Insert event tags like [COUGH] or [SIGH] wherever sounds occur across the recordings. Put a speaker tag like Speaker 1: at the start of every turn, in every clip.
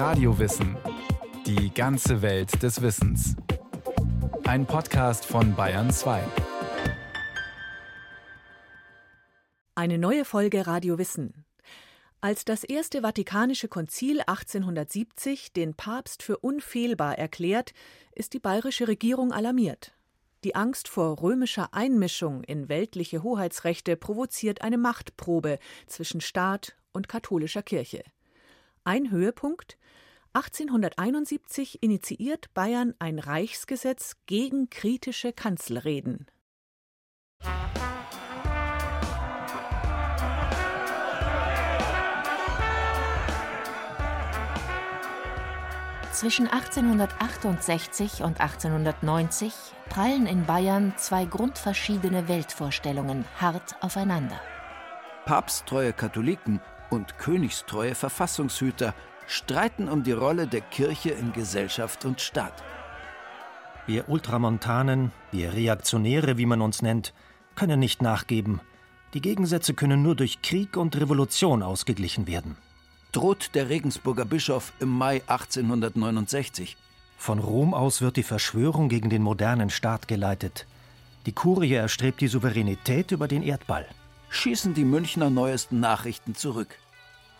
Speaker 1: Radiowissen. Die ganze Welt des Wissens. Ein Podcast von Bayern 2.
Speaker 2: Eine neue Folge Radio Wissen. Als das Erste Vatikanische Konzil 1870 den Papst für unfehlbar erklärt, ist die bayerische Regierung alarmiert. Die Angst vor römischer Einmischung in weltliche Hoheitsrechte provoziert eine Machtprobe zwischen Staat und katholischer Kirche. Ein Höhepunkt 1871 initiiert Bayern ein Reichsgesetz gegen kritische Kanzelreden. Zwischen 1868 und 1890 prallen in Bayern zwei grundverschiedene Weltvorstellungen hart aufeinander.
Speaker 3: Papsttreue Katholiken und königstreue Verfassungshüter streiten um die Rolle der Kirche in Gesellschaft und Staat.
Speaker 4: Wir Ultramontanen, wir Reaktionäre, wie man uns nennt, können nicht nachgeben. Die Gegensätze können nur durch Krieg und Revolution ausgeglichen werden.
Speaker 3: Droht der Regensburger Bischof im Mai 1869.
Speaker 4: Von Rom aus wird die Verschwörung gegen den modernen Staat geleitet. Die Kurie erstrebt die Souveränität über den Erdball.
Speaker 3: Schießen die Münchner neuesten Nachrichten zurück.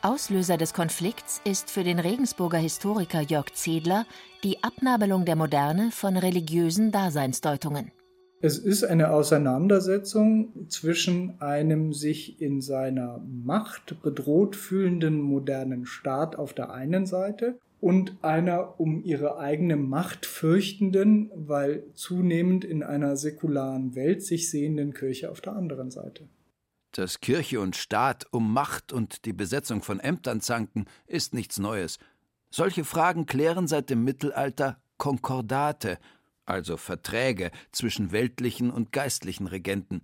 Speaker 2: Auslöser des Konflikts ist für den Regensburger Historiker Jörg Zedler die Abnabelung der Moderne von religiösen Daseinsdeutungen.
Speaker 5: Es ist eine Auseinandersetzung zwischen einem sich in seiner Macht bedroht fühlenden modernen Staat auf der einen Seite und einer um ihre eigene Macht fürchtenden, weil zunehmend in einer säkularen Welt sich sehenden Kirche auf der anderen Seite.
Speaker 3: Dass Kirche und Staat um Macht und die Besetzung von Ämtern zanken, ist nichts Neues. Solche Fragen klären seit dem Mittelalter Konkordate, also Verträge zwischen weltlichen und geistlichen Regenten.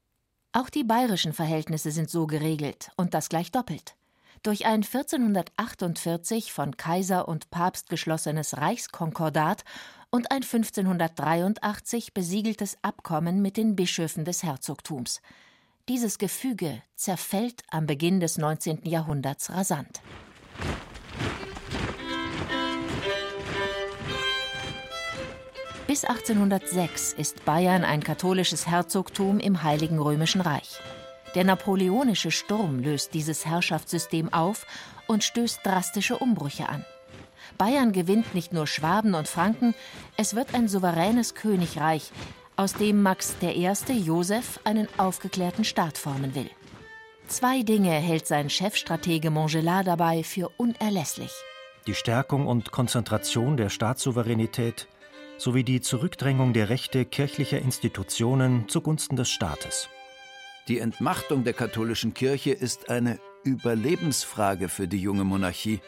Speaker 2: Auch die bayerischen Verhältnisse sind so geregelt, und das gleich doppelt. Durch ein 1448 von Kaiser und Papst geschlossenes Reichskonkordat und ein 1583 besiegeltes Abkommen mit den Bischöfen des Herzogtums. Dieses Gefüge zerfällt am Beginn des 19. Jahrhunderts rasant. Bis 1806 ist Bayern ein katholisches Herzogtum im Heiligen Römischen Reich. Der napoleonische Sturm löst dieses Herrschaftssystem auf und stößt drastische Umbrüche an. Bayern gewinnt nicht nur Schwaben und Franken, es wird ein souveränes Königreich, aus dem Max I. Joseph einen aufgeklärten Staat formen will. Zwei Dinge hält sein Chefstratege Montgelat dabei für unerlässlich.
Speaker 4: Die Stärkung und Konzentration der Staatssouveränität sowie die Zurückdrängung der Rechte kirchlicher Institutionen zugunsten des Staates.
Speaker 3: Die Entmachtung der katholischen Kirche ist eine Überlebensfrage für die junge Monarchie.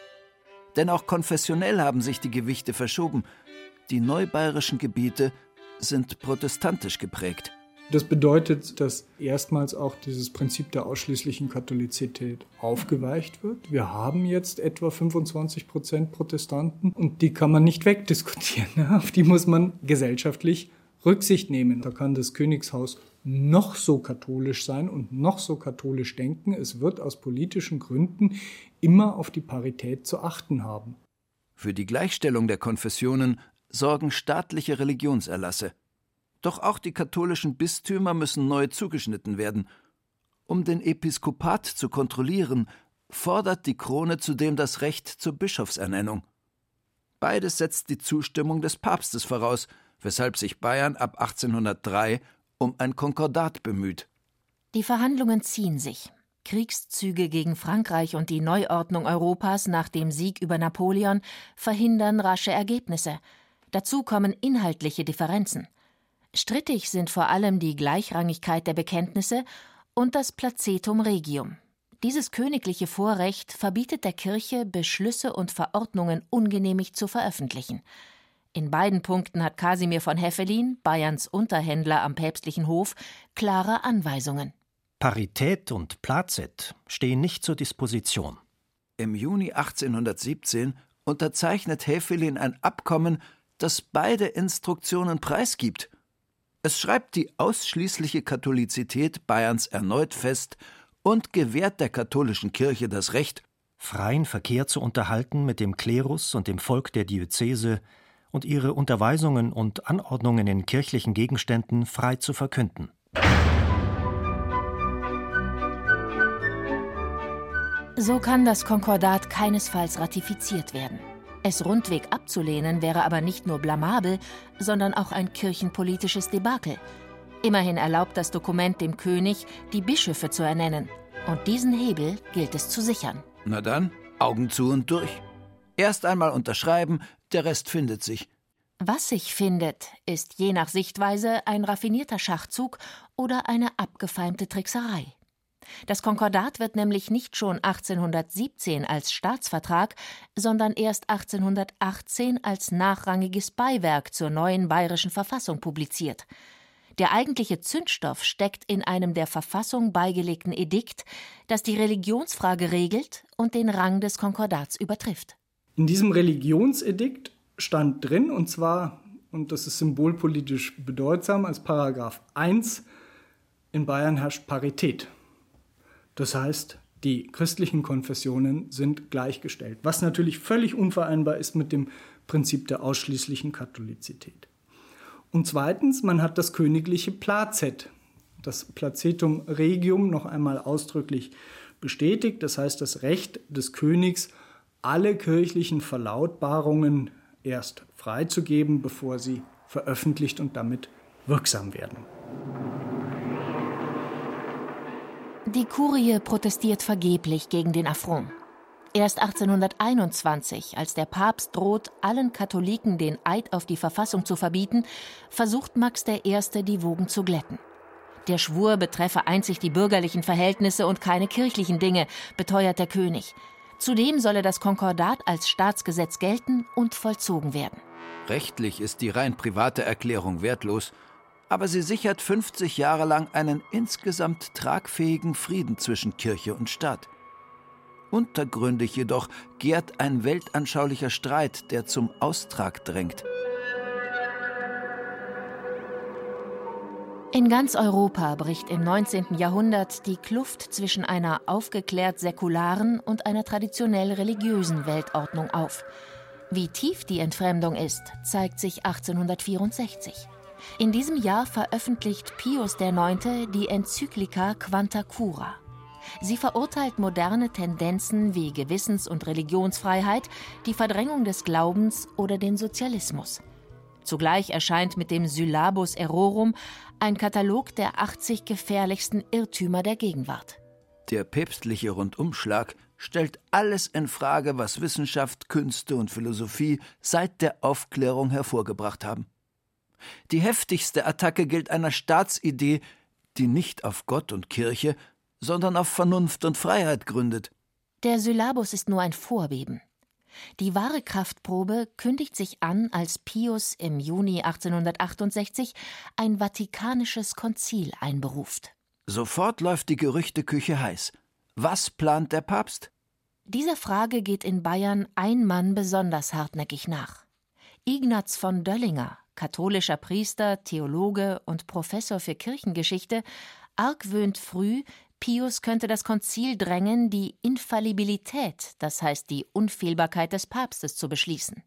Speaker 3: Denn auch konfessionell haben sich die Gewichte verschoben. Die neubayerischen Gebiete sind protestantisch geprägt.
Speaker 5: Das bedeutet, dass erstmals auch dieses Prinzip der ausschließlichen Katholizität aufgeweicht wird. Wir haben jetzt etwa 25 Prozent Protestanten und die kann man nicht wegdiskutieren. [LAUGHS] Auf die muss man gesellschaftlich Rücksicht nehmen. Da kann das Königshaus noch so katholisch sein und noch so katholisch denken. Es wird aus politischen Gründen immer auf die Parität zu achten haben.
Speaker 3: Für die Gleichstellung der Konfessionen sorgen staatliche Religionserlasse. Doch auch die katholischen Bistümer müssen neu zugeschnitten werden. Um den Episkopat zu kontrollieren, fordert die Krone zudem das Recht zur Bischofsernennung. Beides setzt die Zustimmung des Papstes voraus, weshalb sich Bayern ab 1803 um ein Konkordat bemüht.
Speaker 2: Die Verhandlungen ziehen sich. Kriegszüge gegen Frankreich und die Neuordnung Europas nach dem Sieg über Napoleon verhindern rasche Ergebnisse. Dazu kommen inhaltliche Differenzen. Strittig sind vor allem die Gleichrangigkeit der Bekenntnisse und das Placetum Regium. Dieses königliche Vorrecht verbietet der Kirche, Beschlüsse und Verordnungen ungenehmigt zu veröffentlichen. In beiden Punkten hat Kasimir von Heffelin, Bayerns Unterhändler am päpstlichen Hof, klare Anweisungen.
Speaker 4: Parität und Plazet stehen nicht zur Disposition.
Speaker 3: Im Juni 1817 unterzeichnet Heffelin ein Abkommen, das beide Instruktionen preisgibt es schreibt die ausschließliche Katholizität Bayerns erneut fest und gewährt der katholischen Kirche das Recht,
Speaker 4: freien Verkehr zu unterhalten mit dem Klerus und dem Volk der Diözese und ihre Unterweisungen und Anordnungen in kirchlichen Gegenständen frei zu verkünden.
Speaker 2: So kann das Konkordat keinesfalls ratifiziert werden. Es rundweg abzulehnen wäre aber nicht nur blamabel, sondern auch ein kirchenpolitisches Debakel. Immerhin erlaubt das Dokument dem König, die Bischöfe zu ernennen. Und diesen Hebel gilt es zu sichern.
Speaker 3: Na dann, Augen zu und durch. Erst einmal unterschreiben, der Rest findet sich.
Speaker 2: Was sich findet, ist je nach Sichtweise ein raffinierter Schachzug oder eine abgefeimte Trickserei. Das Konkordat wird nämlich nicht schon 1817 als Staatsvertrag, sondern erst 1818 als nachrangiges Beiwerk zur neuen bayerischen Verfassung publiziert. Der eigentliche Zündstoff steckt in einem der Verfassung beigelegten Edikt, das die Religionsfrage regelt und den Rang des Konkordats übertrifft.
Speaker 5: In diesem Religionsedikt stand drin, und zwar, und das ist symbolpolitisch bedeutsam, als Paragraph 1, in Bayern herrscht Parität. Das heißt, die christlichen Konfessionen sind gleichgestellt, was natürlich völlig unvereinbar ist mit dem Prinzip der ausschließlichen Katholizität. Und zweitens, man hat das königliche Plazet, das Placetum Regium noch einmal ausdrücklich bestätigt, das heißt das Recht des Königs, alle kirchlichen Verlautbarungen erst freizugeben, bevor sie veröffentlicht und damit wirksam werden.
Speaker 2: Die Kurie protestiert vergeblich gegen den Affront. Erst 1821, als der Papst droht, allen Katholiken den Eid auf die Verfassung zu verbieten, versucht Max I. die Wogen zu glätten. Der Schwur betreffe einzig die bürgerlichen Verhältnisse und keine kirchlichen Dinge, beteuert der König. Zudem solle das Konkordat als Staatsgesetz gelten und vollzogen werden.
Speaker 3: Rechtlich ist die rein private Erklärung wertlos aber sie sichert 50 Jahre lang einen insgesamt tragfähigen Frieden zwischen Kirche und Staat. Untergründig jedoch gärt ein weltanschaulicher Streit, der zum Austrag drängt.
Speaker 2: In ganz Europa bricht im 19. Jahrhundert die Kluft zwischen einer aufgeklärt säkularen und einer traditionell religiösen Weltordnung auf. Wie tief die Entfremdung ist, zeigt sich 1864. In diesem Jahr veröffentlicht Pius IX. die Enzyklika Quanta Cura. Sie verurteilt moderne Tendenzen wie Gewissens- und Religionsfreiheit, die Verdrängung des Glaubens oder den Sozialismus. Zugleich erscheint mit dem Syllabus Errorum ein Katalog der 80 gefährlichsten Irrtümer der Gegenwart.
Speaker 3: Der päpstliche Rundumschlag stellt alles in Frage, was Wissenschaft, Künste und Philosophie seit der Aufklärung hervorgebracht haben. Die heftigste Attacke gilt einer Staatsidee, die nicht auf Gott und Kirche, sondern auf Vernunft und Freiheit gründet.
Speaker 2: Der Syllabus ist nur ein Vorbeben. Die wahre Kraftprobe kündigt sich an, als Pius im Juni 1868 ein vatikanisches Konzil einberuft.
Speaker 3: Sofort läuft die Gerüchteküche heiß. Was plant der Papst?
Speaker 2: Dieser Frage geht in Bayern ein Mann besonders hartnäckig nach. Ignaz von Döllinger, katholischer Priester, Theologe und Professor für Kirchengeschichte, argwöhnt früh, Pius könnte das Konzil drängen, die Infallibilität, das heißt die Unfehlbarkeit des Papstes, zu beschließen.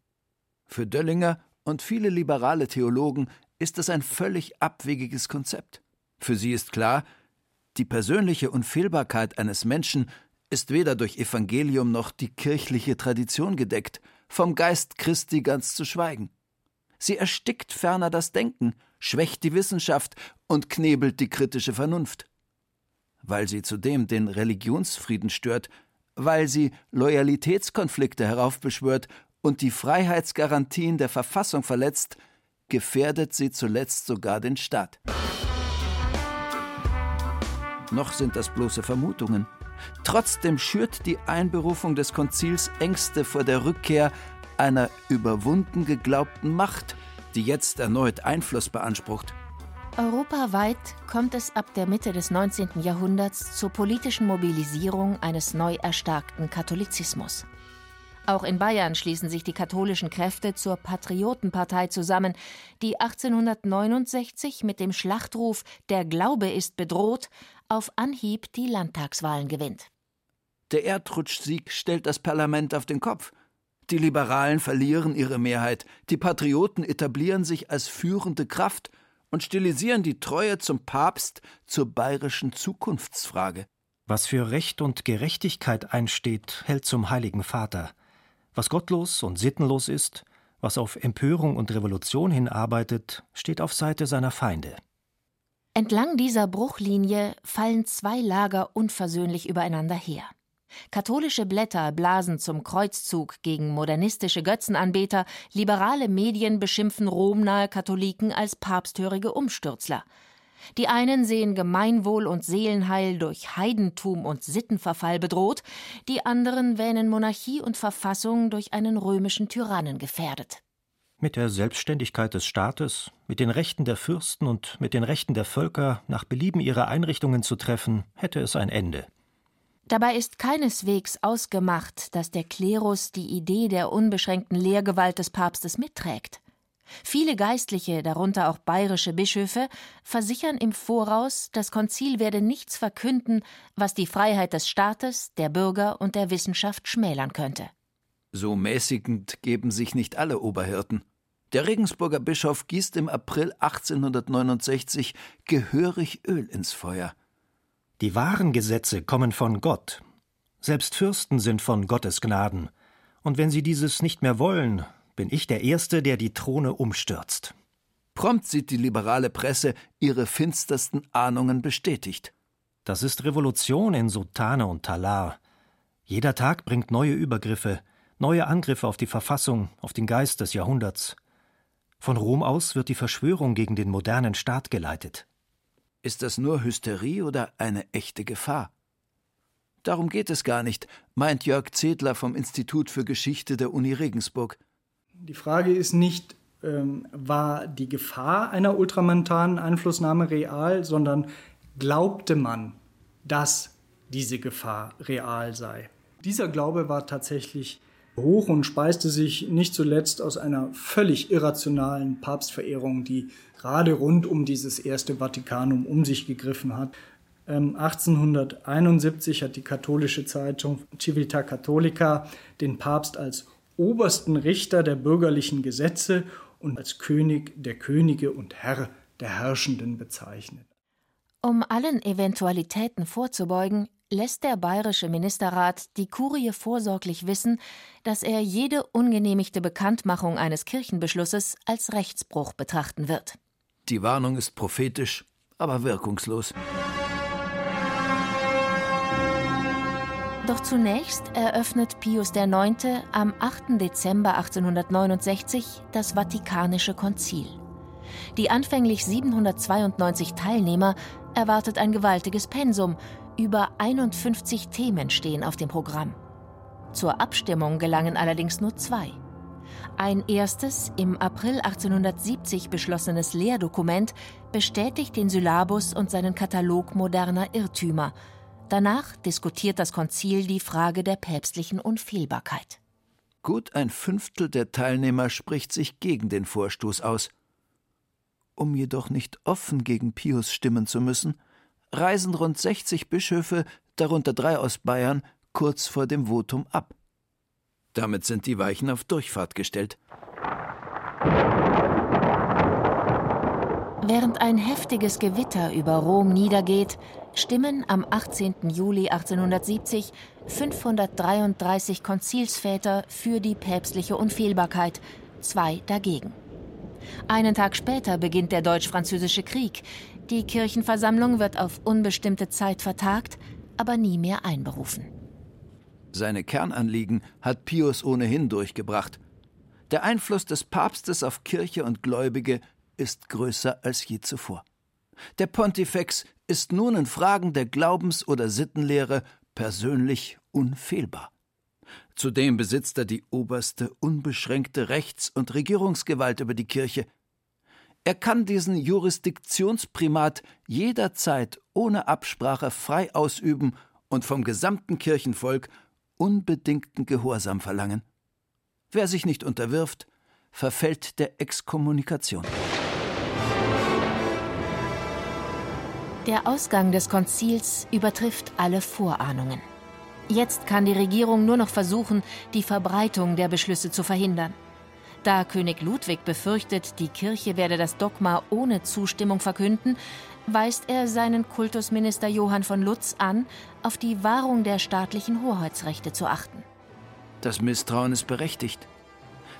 Speaker 3: Für Döllinger und viele liberale Theologen ist das ein völlig abwegiges Konzept. Für sie ist klar, die persönliche Unfehlbarkeit eines Menschen ist weder durch Evangelium noch die kirchliche Tradition gedeckt, vom Geist Christi ganz zu schweigen. Sie erstickt ferner das Denken, schwächt die Wissenschaft und knebelt die kritische Vernunft. Weil sie zudem den Religionsfrieden stört, weil sie Loyalitätskonflikte heraufbeschwört und die Freiheitsgarantien der Verfassung verletzt, gefährdet sie zuletzt sogar den Staat. Noch sind das bloße Vermutungen. Trotzdem schürt die Einberufung des Konzils Ängste vor der Rückkehr einer überwunden geglaubten Macht, die jetzt erneut Einfluss beansprucht.
Speaker 2: Europaweit kommt es ab der Mitte des 19. Jahrhunderts zur politischen Mobilisierung eines neu erstarkten Katholizismus. Auch in Bayern schließen sich die katholischen Kräfte zur Patriotenpartei zusammen, die 1869 mit dem Schlachtruf Der Glaube ist bedroht auf Anhieb die Landtagswahlen gewinnt.
Speaker 3: Der Erdrutschsieg stellt das Parlament auf den Kopf. Die Liberalen verlieren ihre Mehrheit, die Patrioten etablieren sich als führende Kraft und stilisieren die Treue zum Papst zur bayerischen Zukunftsfrage.
Speaker 4: Was für Recht und Gerechtigkeit einsteht, hält zum Heiligen Vater. Was gottlos und sittenlos ist, was auf Empörung und Revolution hinarbeitet, steht auf Seite seiner Feinde.
Speaker 2: Entlang dieser Bruchlinie fallen zwei Lager unversöhnlich übereinander her. Katholische Blätter blasen zum Kreuzzug gegen modernistische Götzenanbeter, liberale Medien beschimpfen romnahe Katholiken als papsthörige Umstürzler. Die einen sehen Gemeinwohl und Seelenheil durch Heidentum und Sittenverfall bedroht, die anderen wähnen Monarchie und Verfassung durch einen römischen Tyrannen gefährdet.
Speaker 4: Mit der Selbstständigkeit des Staates, mit den Rechten der Fürsten und mit den Rechten der Völker nach Belieben ihre Einrichtungen zu treffen, hätte es ein Ende.
Speaker 2: Dabei ist keineswegs ausgemacht, dass der Klerus die Idee der unbeschränkten Lehrgewalt des Papstes mitträgt. Viele Geistliche, darunter auch bayerische Bischöfe, versichern im Voraus, das Konzil werde nichts verkünden, was die Freiheit des Staates, der Bürger und der Wissenschaft schmälern könnte.
Speaker 3: So mäßigend geben sich nicht alle Oberhirten. Der Regensburger Bischof gießt im April 1869 gehörig Öl ins Feuer.
Speaker 4: Die wahren Gesetze kommen von Gott. Selbst Fürsten sind von Gottes Gnaden. Und wenn sie dieses nicht mehr wollen, bin ich der Erste, der die Throne umstürzt.
Speaker 3: Prompt sieht die liberale Presse ihre finstersten Ahnungen bestätigt.
Speaker 4: Das ist Revolution in Sutane und Talar. Jeder Tag bringt neue Übergriffe, neue Angriffe auf die Verfassung, auf den Geist des Jahrhunderts. Von Rom aus wird die Verschwörung gegen den modernen Staat geleitet.
Speaker 3: Ist das nur Hysterie oder eine echte Gefahr? Darum geht es gar nicht, meint Jörg Zedler vom Institut für Geschichte der Uni Regensburg.
Speaker 5: Die Frage ist nicht, ähm, war die Gefahr einer ultramontanen Einflussnahme real, sondern glaubte man, dass diese Gefahr real sei. Dieser Glaube war tatsächlich hoch und speiste sich nicht zuletzt aus einer völlig irrationalen Papstverehrung, die gerade rund um dieses erste Vatikanum um sich gegriffen hat. 1871 ähm, hat die katholische Zeitung Civita Cattolica den Papst als obersten Richter der bürgerlichen Gesetze und als König der Könige und Herr der Herrschenden bezeichnet.
Speaker 2: Um allen Eventualitäten vorzubeugen, lässt der bayerische Ministerrat die Kurie vorsorglich wissen, dass er jede ungenehmigte Bekanntmachung eines Kirchenbeschlusses als Rechtsbruch betrachten wird.
Speaker 3: Die Warnung ist prophetisch, aber wirkungslos.
Speaker 2: Doch zunächst eröffnet Pius IX. am 8. Dezember 1869 das Vatikanische Konzil. Die anfänglich 792 Teilnehmer erwartet ein gewaltiges Pensum. Über 51 Themen stehen auf dem Programm. Zur Abstimmung gelangen allerdings nur zwei. Ein erstes, im April 1870 beschlossenes Lehrdokument bestätigt den Syllabus und seinen Katalog moderner Irrtümer. Danach diskutiert das Konzil die Frage der päpstlichen Unfehlbarkeit.
Speaker 3: Gut ein Fünftel der Teilnehmer spricht sich gegen den Vorstoß aus. Um jedoch nicht offen gegen Pius stimmen zu müssen, reisen rund 60 Bischöfe, darunter drei aus Bayern, kurz vor dem Votum ab. Damit sind die Weichen auf Durchfahrt gestellt.
Speaker 2: Während ein heftiges Gewitter über Rom niedergeht, stimmen am 18. Juli 1870 533 Konzilsväter für die päpstliche Unfehlbarkeit, zwei dagegen. Einen Tag später beginnt der Deutsch-Französische Krieg. Die Kirchenversammlung wird auf unbestimmte Zeit vertagt, aber nie mehr einberufen.
Speaker 3: Seine Kernanliegen hat Pius ohnehin durchgebracht. Der Einfluss des Papstes auf Kirche und Gläubige ist größer als je zuvor. Der Pontifex ist nun in Fragen der Glaubens- oder Sittenlehre persönlich unfehlbar. Zudem besitzt er die oberste unbeschränkte Rechts- und Regierungsgewalt über die Kirche. Er kann diesen Jurisdiktionsprimat jederzeit ohne Absprache frei ausüben und vom gesamten Kirchenvolk unbedingten Gehorsam verlangen. Wer sich nicht unterwirft, verfällt der Exkommunikation.
Speaker 2: Der Ausgang des Konzils übertrifft alle Vorahnungen. Jetzt kann die Regierung nur noch versuchen, die Verbreitung der Beschlüsse zu verhindern. Da König Ludwig befürchtet, die Kirche werde das Dogma ohne Zustimmung verkünden, weist er seinen Kultusminister Johann von Lutz an, auf die Wahrung der staatlichen Hoheitsrechte zu achten.
Speaker 3: Das Misstrauen ist berechtigt.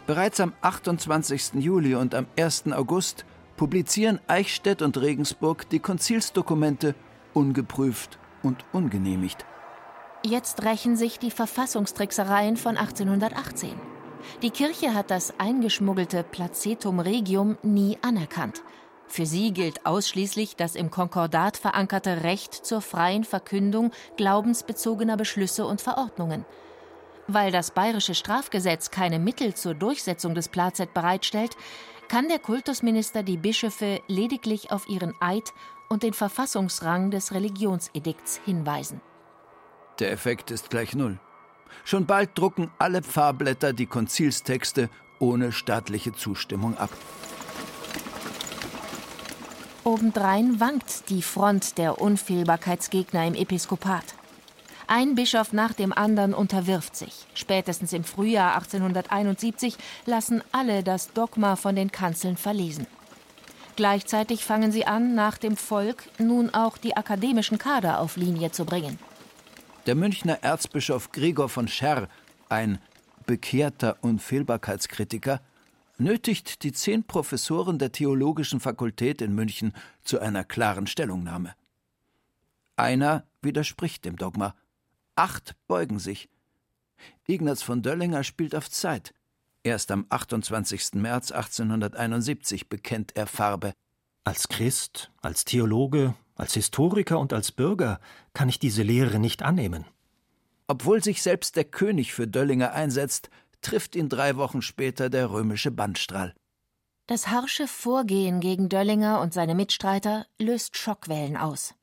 Speaker 3: Bereits am 28. Juli und am 1. August publizieren Eichstätt und Regensburg die Konzilsdokumente ungeprüft und ungenehmigt.
Speaker 2: Jetzt rächen sich die Verfassungstricksereien von 1818. Die Kirche hat das eingeschmuggelte Placetum Regium nie anerkannt. Für sie gilt ausschließlich das im Konkordat verankerte Recht zur freien Verkündung glaubensbezogener Beschlüsse und Verordnungen. Weil das bayerische Strafgesetz keine Mittel zur Durchsetzung des Plazet bereitstellt, kann der Kultusminister die Bischöfe lediglich auf ihren Eid und den Verfassungsrang des Religionsedikts hinweisen.
Speaker 3: Der Effekt ist gleich null. Schon bald drucken alle Pfarrblätter die Konzilstexte ohne staatliche Zustimmung ab.
Speaker 2: Obendrein wankt die Front der Unfehlbarkeitsgegner im Episkopat. Ein Bischof nach dem anderen unterwirft sich. Spätestens im Frühjahr 1871 lassen alle das Dogma von den Kanzeln verlesen. Gleichzeitig fangen sie an, nach dem Volk nun auch die akademischen Kader auf Linie zu bringen.
Speaker 3: Der Münchner Erzbischof Gregor von Scherr, ein bekehrter Unfehlbarkeitskritiker, nötigt die zehn Professoren der Theologischen Fakultät in München zu einer klaren Stellungnahme. Einer widerspricht dem Dogma. Acht beugen sich. Ignaz von Döllinger spielt auf Zeit. Erst am 28. März 1871 bekennt er Farbe.
Speaker 4: Als Christ, als Theologe, als Historiker und als Bürger kann ich diese Lehre nicht annehmen.
Speaker 3: Obwohl sich selbst der König für Döllinger einsetzt, trifft ihn drei Wochen später der römische Bandstrahl.
Speaker 2: Das harsche Vorgehen gegen Döllinger und seine Mitstreiter löst Schockwellen aus.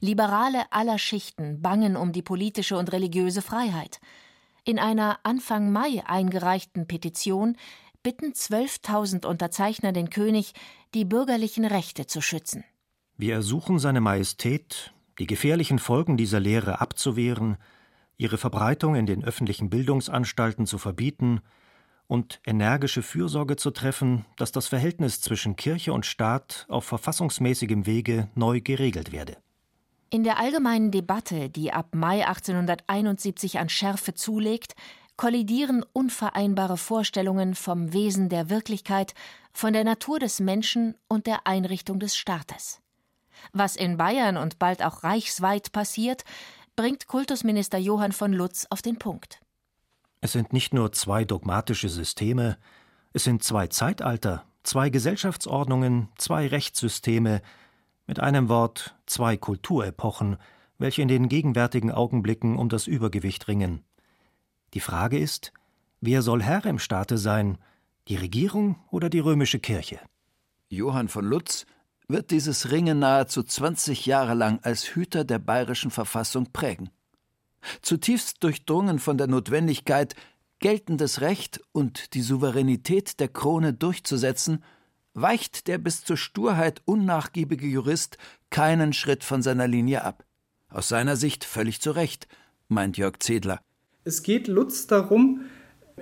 Speaker 2: Liberale aller Schichten bangen um die politische und religiöse Freiheit. In einer Anfang Mai eingereichten Petition bitten 12.000 Unterzeichner den König, die bürgerlichen Rechte zu schützen.
Speaker 4: Wir ersuchen Seine Majestät, die gefährlichen Folgen dieser Lehre abzuwehren, ihre Verbreitung in den öffentlichen Bildungsanstalten zu verbieten und energische Fürsorge zu treffen, dass das Verhältnis zwischen Kirche und Staat auf verfassungsmäßigem Wege neu geregelt werde.
Speaker 2: In der allgemeinen Debatte, die ab Mai 1871 an Schärfe zulegt, kollidieren unvereinbare Vorstellungen vom Wesen der Wirklichkeit, von der Natur des Menschen und der Einrichtung des Staates. Was in Bayern und bald auch reichsweit passiert, bringt Kultusminister Johann von Lutz auf den Punkt.
Speaker 4: Es sind nicht nur zwei dogmatische Systeme, es sind zwei Zeitalter, zwei Gesellschaftsordnungen, zwei Rechtssysteme, mit einem Wort zwei Kulturepochen, welche in den gegenwärtigen Augenblicken um das Übergewicht ringen. Die Frage ist, wer soll Herr im Staate sein, die Regierung oder die römische Kirche?
Speaker 3: Johann von Lutz wird dieses Ringen nahezu 20 Jahre lang als Hüter der bayerischen Verfassung prägen. Zutiefst durchdrungen von der Notwendigkeit, geltendes Recht und die Souveränität der Krone durchzusetzen, weicht der bis zur Sturheit unnachgiebige Jurist keinen Schritt von seiner Linie ab. Aus seiner Sicht völlig zu Recht, meint Jörg Zedler.
Speaker 5: Es geht Lutz darum,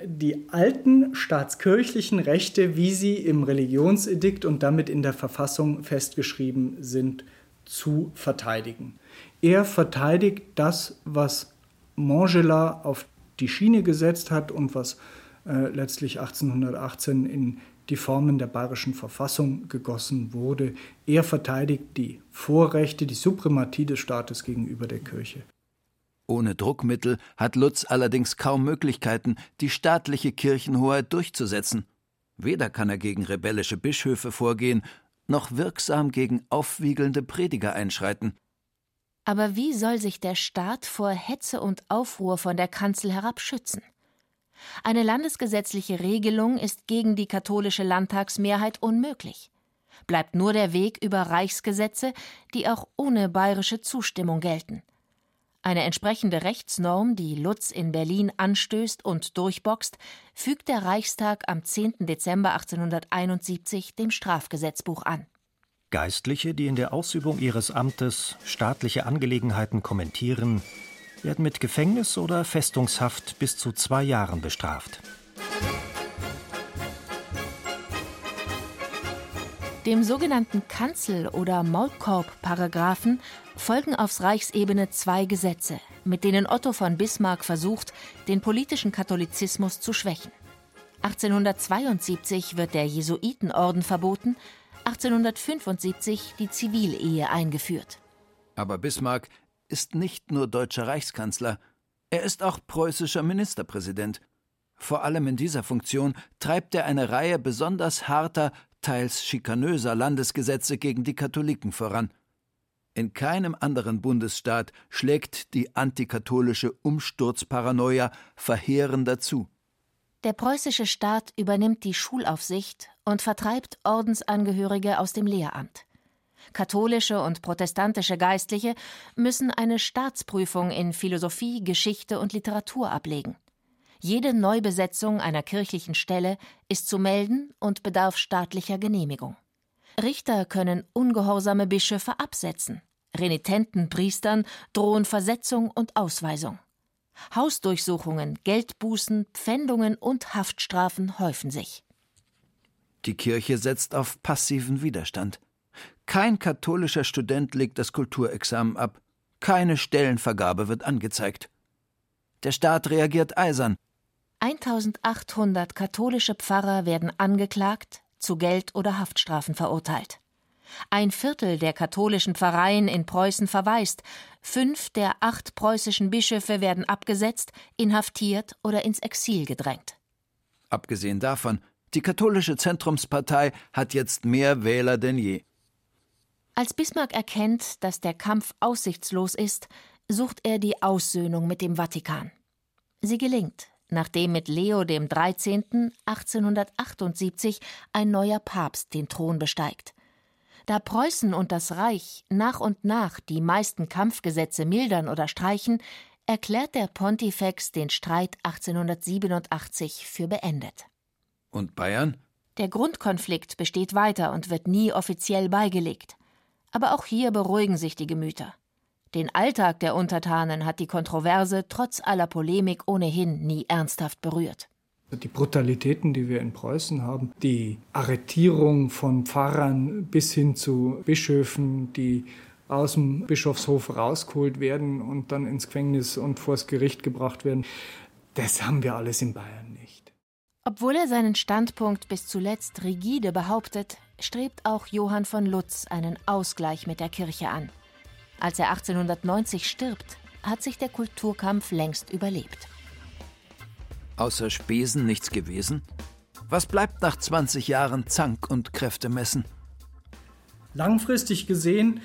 Speaker 5: die alten staatskirchlichen Rechte, wie sie im Religionsedikt und damit in der Verfassung festgeschrieben sind, zu verteidigen. Er verteidigt das, was Montgelas auf die Schiene gesetzt hat und was äh, letztlich 1818 in die Formen der bayerischen Verfassung gegossen wurde. Er verteidigt die Vorrechte, die Suprematie des Staates gegenüber der Kirche.
Speaker 3: Ohne Druckmittel hat Lutz allerdings kaum Möglichkeiten, die staatliche Kirchenhoheit durchzusetzen. Weder kann er gegen rebellische Bischöfe vorgehen, noch wirksam gegen aufwiegelnde Prediger einschreiten.
Speaker 2: Aber wie soll sich der Staat vor Hetze und Aufruhr von der Kanzel herab schützen? Eine landesgesetzliche Regelung ist gegen die katholische Landtagsmehrheit unmöglich. Bleibt nur der Weg über Reichsgesetze, die auch ohne bayerische Zustimmung gelten. Eine entsprechende Rechtsnorm, die Lutz in Berlin anstößt und durchboxt, fügt der Reichstag am 10. Dezember 1871 dem Strafgesetzbuch an.
Speaker 4: Geistliche, die in der Ausübung ihres Amtes staatliche Angelegenheiten kommentieren, werden mit Gefängnis oder Festungshaft bis zu zwei Jahren bestraft.
Speaker 2: Dem sogenannten Kanzel- oder Maulkorb-Paragraphen folgen aufs Reichsebene zwei Gesetze, mit denen Otto von Bismarck versucht, den politischen Katholizismus zu schwächen. 1872 wird der Jesuitenorden verboten, 1875 die Zivilehe eingeführt.
Speaker 3: Aber Bismarck ist nicht nur deutscher Reichskanzler, er ist auch preußischer Ministerpräsident. Vor allem in dieser Funktion treibt er eine Reihe besonders harter, teils schikanöser Landesgesetze gegen die Katholiken voran. In keinem anderen Bundesstaat schlägt die antikatholische Umsturzparanoia verheerender zu.
Speaker 2: Der preußische Staat übernimmt die Schulaufsicht und vertreibt Ordensangehörige aus dem Lehramt. Katholische und protestantische Geistliche müssen eine Staatsprüfung in Philosophie, Geschichte und Literatur ablegen. Jede Neubesetzung einer kirchlichen Stelle ist zu melden und bedarf staatlicher Genehmigung. Richter können ungehorsame Bischöfe absetzen. Renitenten Priestern drohen Versetzung und Ausweisung. Hausdurchsuchungen, Geldbußen, Pfändungen und Haftstrafen häufen sich.
Speaker 3: Die Kirche setzt auf passiven Widerstand. Kein katholischer Student legt das Kulturexamen ab. Keine Stellenvergabe wird angezeigt. Der Staat reagiert eisern.
Speaker 2: 1800 katholische Pfarrer werden angeklagt, zu Geld- oder Haftstrafen verurteilt. Ein Viertel der katholischen Pfarreien in Preußen verweist, fünf der acht preußischen Bischöfe werden abgesetzt, inhaftiert oder ins Exil gedrängt.
Speaker 3: Abgesehen davon, die katholische Zentrumspartei hat jetzt mehr Wähler denn je.
Speaker 2: Als Bismarck erkennt, dass der Kampf aussichtslos ist, sucht er die Aussöhnung mit dem Vatikan. Sie gelingt, nachdem mit Leo XIII. 1878 ein neuer Papst den Thron besteigt. Da Preußen und das Reich nach und nach die meisten Kampfgesetze mildern oder streichen, erklärt der Pontifex den Streit 1887 für beendet.
Speaker 3: Und Bayern?
Speaker 2: Der Grundkonflikt besteht weiter und wird nie offiziell beigelegt. Aber auch hier beruhigen sich die Gemüter. Den Alltag der Untertanen hat die Kontroverse trotz aller Polemik ohnehin nie ernsthaft berührt.
Speaker 5: Die Brutalitäten, die wir in Preußen haben, die Arretierung von Pfarrern bis hin zu Bischöfen, die aus dem Bischofshof rausgeholt werden und dann ins Gefängnis und vors Gericht gebracht werden, das haben wir alles in Bayern nicht.
Speaker 2: Obwohl er seinen Standpunkt bis zuletzt rigide behauptet, strebt auch Johann von Lutz einen Ausgleich mit der Kirche an. Als er 1890 stirbt, hat sich der Kulturkampf längst überlebt.
Speaker 3: Außer Spesen nichts gewesen? Was bleibt nach 20 Jahren Zank und Kräftemessen?
Speaker 5: Langfristig gesehen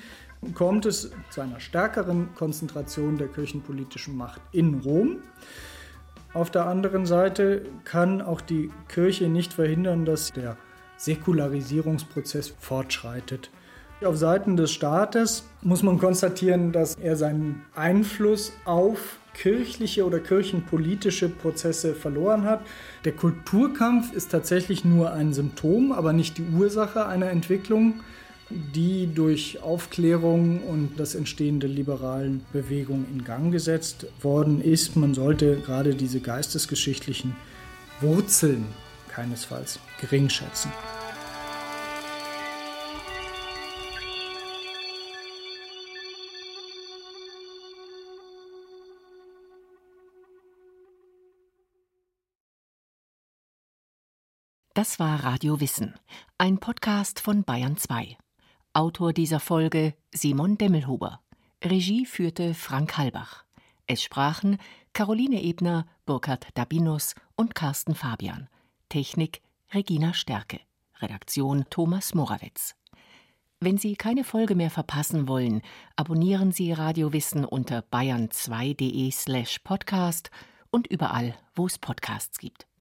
Speaker 5: kommt es zu einer stärkeren Konzentration der kirchenpolitischen Macht in Rom. Auf der anderen Seite kann auch die Kirche nicht verhindern, dass der Säkularisierungsprozess fortschreitet. Auf Seiten des Staates muss man konstatieren, dass er seinen Einfluss auf kirchliche oder kirchenpolitische Prozesse verloren hat. Der Kulturkampf ist tatsächlich nur ein Symptom, aber nicht die Ursache einer Entwicklung, die durch Aufklärung und das Entstehen der liberalen Bewegung in Gang gesetzt worden ist. Man sollte gerade diese geistesgeschichtlichen Wurzeln keinesfalls gering
Speaker 2: Das war Radio Wissen, ein Podcast von Bayern 2. Autor dieser Folge Simon Demmelhuber. Regie führte Frank Halbach. Es sprachen Caroline Ebner, Burkhard Dabinus und Carsten Fabian. Technik Regina Stärke. Redaktion Thomas Morawetz. Wenn Sie keine Folge mehr verpassen wollen, abonnieren Sie Radio Wissen unter bayern2.de slash podcast und überall, wo es Podcasts gibt.